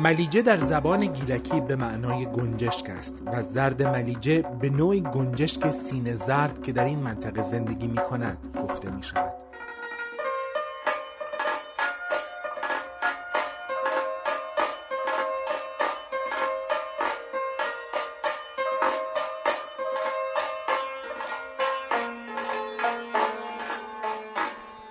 ملیجه در زبان گیلکی به معنای گنجشک است و زرد ملیجه به نوعی گنجشک سینه زرد که در این منطقه زندگی می کند گفته می شود.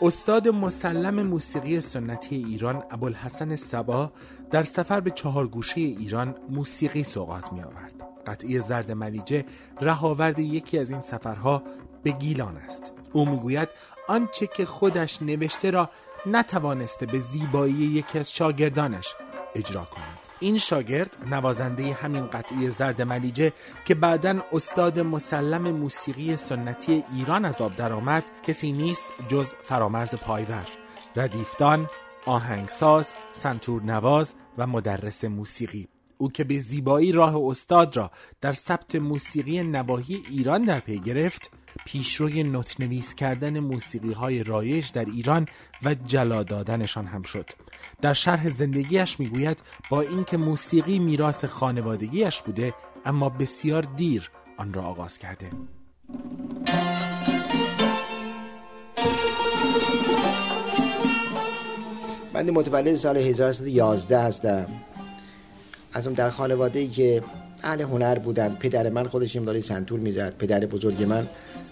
استاد مسلم موسیقی سنتی ایران ابوالحسن سبا در سفر به چهارگوشه ایران موسیقی سوقات می آورد. قطعی زرد ملیجه رهاورد یکی از این سفرها به گیلان است. او می‌گوید آنچه که خودش نوشته را نتوانسته به زیبایی یکی از شاگردانش اجرا کند. این شاگرد نوازنده همین قطعی زرد ملیجه که بعدا استاد مسلم موسیقی سنتی ایران از آب درآمد کسی نیست جز فرامرز پایور. ردیفدان آهنگساز سنتور نواز و مدرس موسیقی. او که به زیبایی راه استاد را در ثبت موسیقی نواحی ایران در پی گرفت پیشروی نوت نویس کردن موسیقی های رایج در ایران و جلا دادنشان هم شد. در شرح زندگیش می‌گوید با اینکه موسیقی میراث خانوادگیش بوده اما بسیار دیر آن را آغاز کرده. من متولد سال 1911 هستم. از اون در خانواده ای که اهل هنر بودن پدر من خودش امدادی سنتور می‌زد پدر بزرگ من.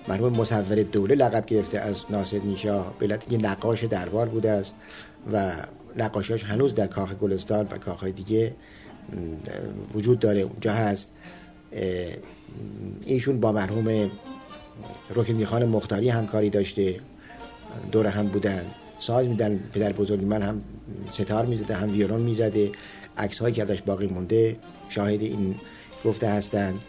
مرحوم مصور دوله لقب گرفته از ناصر نیشا به که نقاش دربار بوده است و نقاشیاش هنوز در کاخ گلستان و کاخ دیگه وجود داره اونجا هست. ایشون با مرحوم رکنی خان مختاری همکاری داشته دور هم بودن. ساز میدن پدر بزرگی من هم ستار می‌زده هم ویولون می‌زده. عکس هایی که ازش باقی مونده شاهد این گفته هستند.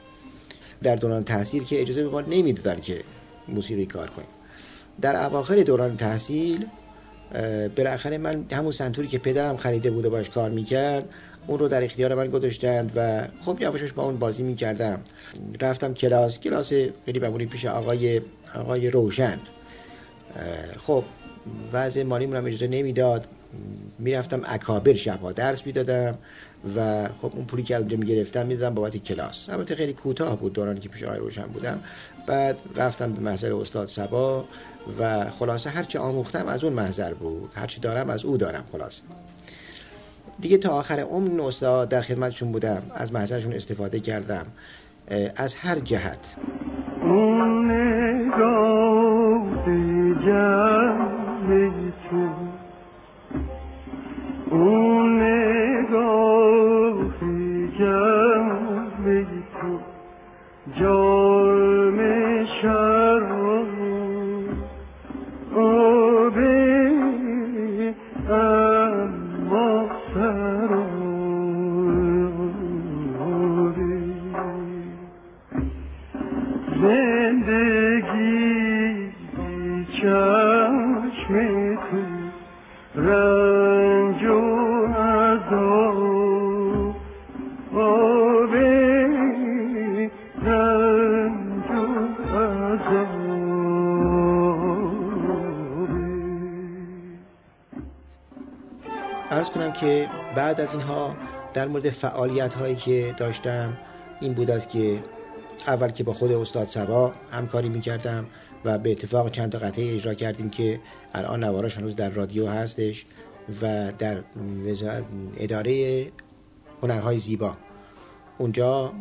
در دوران تحصیل که اجازه به ما نمی‌دادن که موسیقی کار کنیم در اواخر دوران تحصیل بالاخره من همون سنتوری که پدرم خریده بوده باش کار می‌کرد اون رو در اختیار من گذاشتند و خب یواشش با اون بازی می‌کردم. رفتم کلاس کلاس خیلی بمونی پیش آقای آقای روشن. خب وضع مالی هم اجازه نمی‌داد. می‌رفتم اکابر شبها درس می‌دادم. و خب اون پولی که اونجا می‌گرفتم می‌دادم بابت کلاس. البته خیلی کوتاه بود دورانی که پیش آقای روشن بودم. بعد رفتم به محضر استاد سبا و خلاصه هرچی آموختم از اون محضر بود. هرچی دارم از او دارم خلاصه. دیگه تا آخر عمر استاد در خدمتشون بودم. از محضرشون استفاده کردم. از هر جهت. اون ارز کنم که بعد از اینها در مورد فعالیت هایی که داشتم این بود است که اول که با خود استاد سبا همکاری می‌کردم و به اتفاق چند تا قطعه اجرا کردیم که الان نواراش هنوز در رادیو هستش و در اداره هنرهای زیبا. اونجا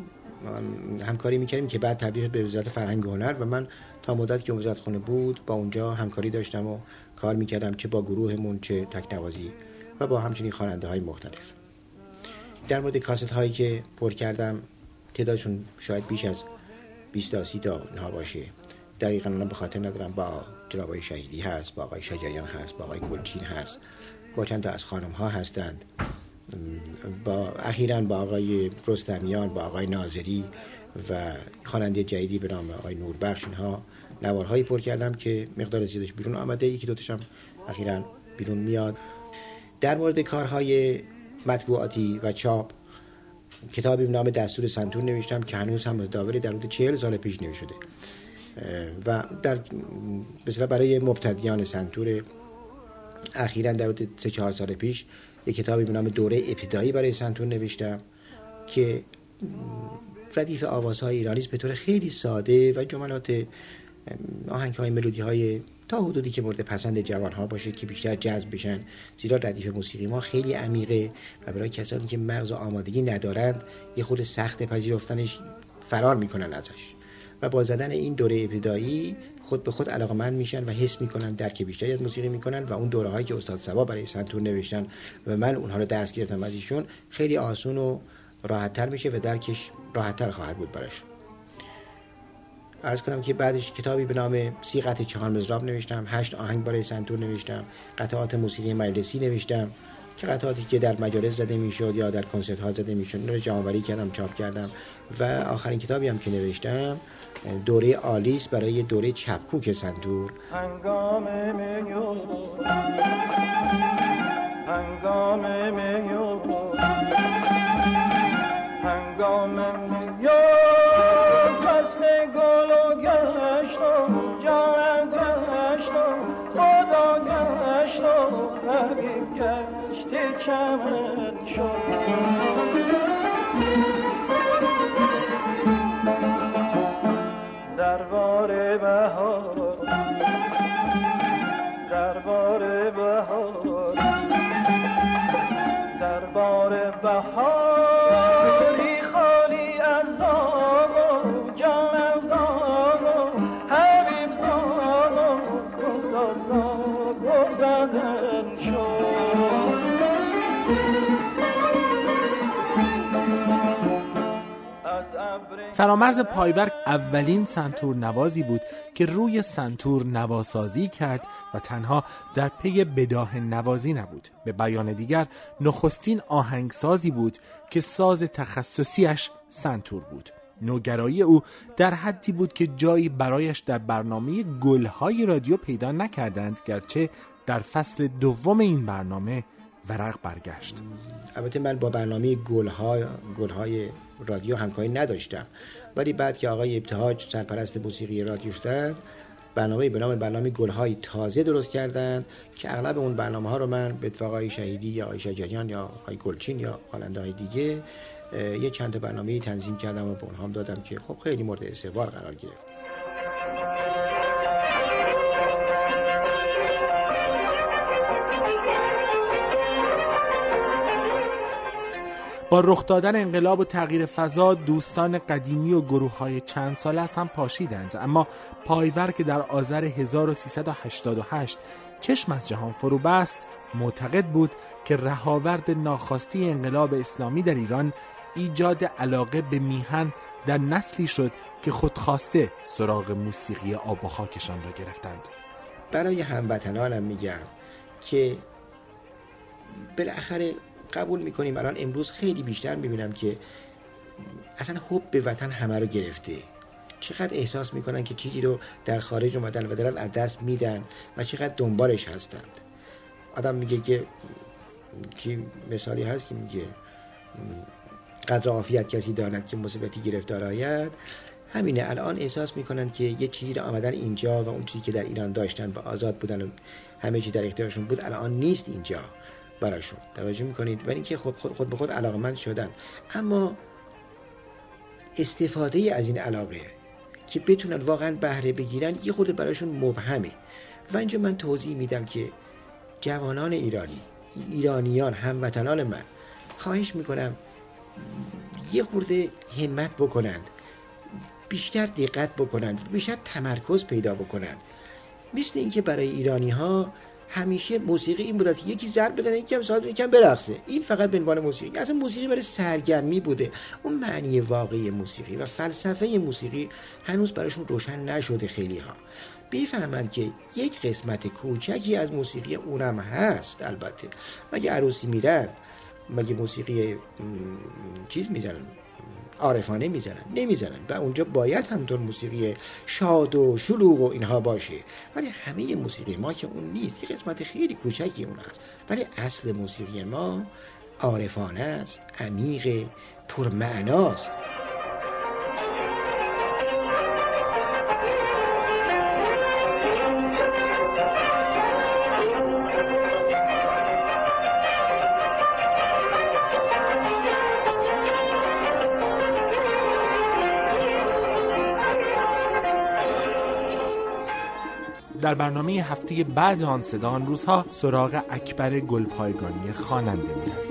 همکاری می‌کردیم که بعد تبدیل به وزارت فرهنگ و هنر و من تا مدت که وزارت خونه بود با اونجا همکاری داشتم و کار می‌کردم چه با گروهمون چه تکنوازی. و با همچنین خواننده های مختلف. در مورد کاست هایی که پر کردم تعدادشون شاید بیش از 20 تا 30 تا اینها باشه. دقیقا به خاطر ندارم با جناب شهیدی هست با آقای شجریان هست با آقای گلچین هست. با چند تا از خانم ها هستند. با اخیرا با آقای رستمیان با آقای ناظری و خواننده جدیدی به نام آقای نوربخش. اینها نوارهایی پر کردم که مقدار زیادش بیرون آمده. یکی دوتش هم اخیرا بیرون میاد. در مورد کارهای مطبوعاتی و چاپ کتابی به نام دستور سنتور نوشتم که هنوز هم داوری در حدود چهل سال پیش نوشته و در مثلا برای مبتدیان سنتور اخیرا در حدود سه چهار سال پیش یک کتابی به نام دوره ابتدایی برای سنتور نوشتم که ردیف آوازهای ایرانی به طور خیلی ساده و جملات آهنگ های ملودی های تا حدودی که مورد پسند جوان ها باشه که بیشتر جذب بشن. زیرا ردیف موسیقی ما خیلی عمیقه و برای کسانی که مغز و آمادگی ندارند یه خود سخت پذیرفتنش فرار می‌کنن ازش. و با زدن این دوره ابتدایی خود به خود علاقمند میشن و حس می‌کنن درک بیشتری از موسیقی می‌کنن و اون دوره هایی که استاد سبا برای سنتور نوشتن و من اونها رو درس گرفتم از ایشون خیلی آسون و راحتتر میشه و درکش راحتتر خواهد بود براش. ارز کنم که بعدش کتابی به نام سی قطع چهار مزراب نوشتم هشت آهنگ برای سنتور نوشتم قطعات موسیقی مجلسی نوشتم که قطعاتی که در مجالس زده می‌شد یا در کنسرت ها زده می‌شد رو جمعآوری کردم چاپ کردم. و آخرین کتابی هم که نوشتم دوره آلیس برای دوره چپکوک سنتور. هنگام حبیب گشت چمن شد فرامرز پایور اولین سنتور نوازی بود که روی سنتور نواسازی کرد و تنها در پی بداهه نوازی نبود. به بیان دیگر نخستین آهنگسازی بود که ساز تخصصیش سنتور بود. نوگرایی او در حدی بود که جایی برایش در برنامه گلهای رادیو پیدا نکردند گرچه در فصل دوم این برنامه ورق برگشت. البته من با برنامه گلهای, گلهای رادیو همکاری نداشتم. ولی بعد که آقای ابتهاج سرپرست موسیقی رادیو شدن برنامه به نام برنامه گلهای تازه درست کردند که اغلب اون برنامه ها رو من به اتفاق شهیدی یا آیشه جریان یا آقای گلچین یا خواننده های دیگه یه چند برنامه تنظیم کردم و به اونها دادم که خب خیلی مورد استقبال قرار گرفت. با رخ دادن انقلاب و تغییر فضا دوستان قدیمی و گروه های چند ساله از هم پاشیدند. اما پایور که در آذر 1388 چشم از جهان فرو بست. معتقد بود که رهاورد ناخواستی انقلاب اسلامی در ایران ایجاد علاقه به میهن در نسلی شد که خودخواسته سراغ موسیقی آب و خاکشان را گرفتند. برای هموطنانم میگم که بالاخره قبول می‌کنیم. الان امروز خیلی بیشتر می‌بینم که اصلا حب به وطن همه رو گرفته. چقدر احساس می‌کنن که چیزی رو در خارج اومدن و دارن از دست میدن و چقدر دنبالش هستند. آدم میگه که چی مثالی هست که میگه قدر عافیت کسی داند که مصیبتی گرفتار آید. همینه. الان احساس می‌کنن که یه چیزی رو آمدن اینجا و اون چیزی که در ایران داشتن و آزاد بودن و همه چی در اختیارشون بود الان نیست اینجا. براشون. توجه می‌کنید؟ و اینکه خود, خود, خود به خود علاقمند شدن. اما استفاده از این علاقه که بتونن واقعا بهره بگیرن یه خورده براشون مبهمه. و اینجا من توضیح میدم که جوانان ایرانی ایرانیان هموطنان من خواهش می‌کنم یه خورده همت بکنند. بیشتر دقت بکنند. بیشتر تمرکز پیدا بکنند. مثل اینکه برای ایرانی ها همیشه موسیقی این بوده که یکی ضرب بزنه یکم ساز یکم برقصه. این فقط به عنوان موسیقی. اصلا موسیقی برای سرگرمی بوده. اون معنی واقعی موسیقی و فلسفه موسیقی هنوز براشون روشن نشده خیلی ها بفهمند که یک قسمت کوچکی از موسیقی اونم هست البته. مگه عروسی میرن؟ مگه موسیقی چیز می‌زنن؟ عارفانه می‌زنن نمی‌زنن و اونجا باید همطور موسیقی شاد و شلوغ و اینها باشه. ولی همه موسیقی ما که اون نیست یه قسمت خیلی کوچکی اون هست. ولی اصل موسیقی ما عارفانه است عمیق پرمعناست. در برنامه هفته بعد آن صدا آن روزها سراغ اکبر گلپایگانی خواننده می‌رویم.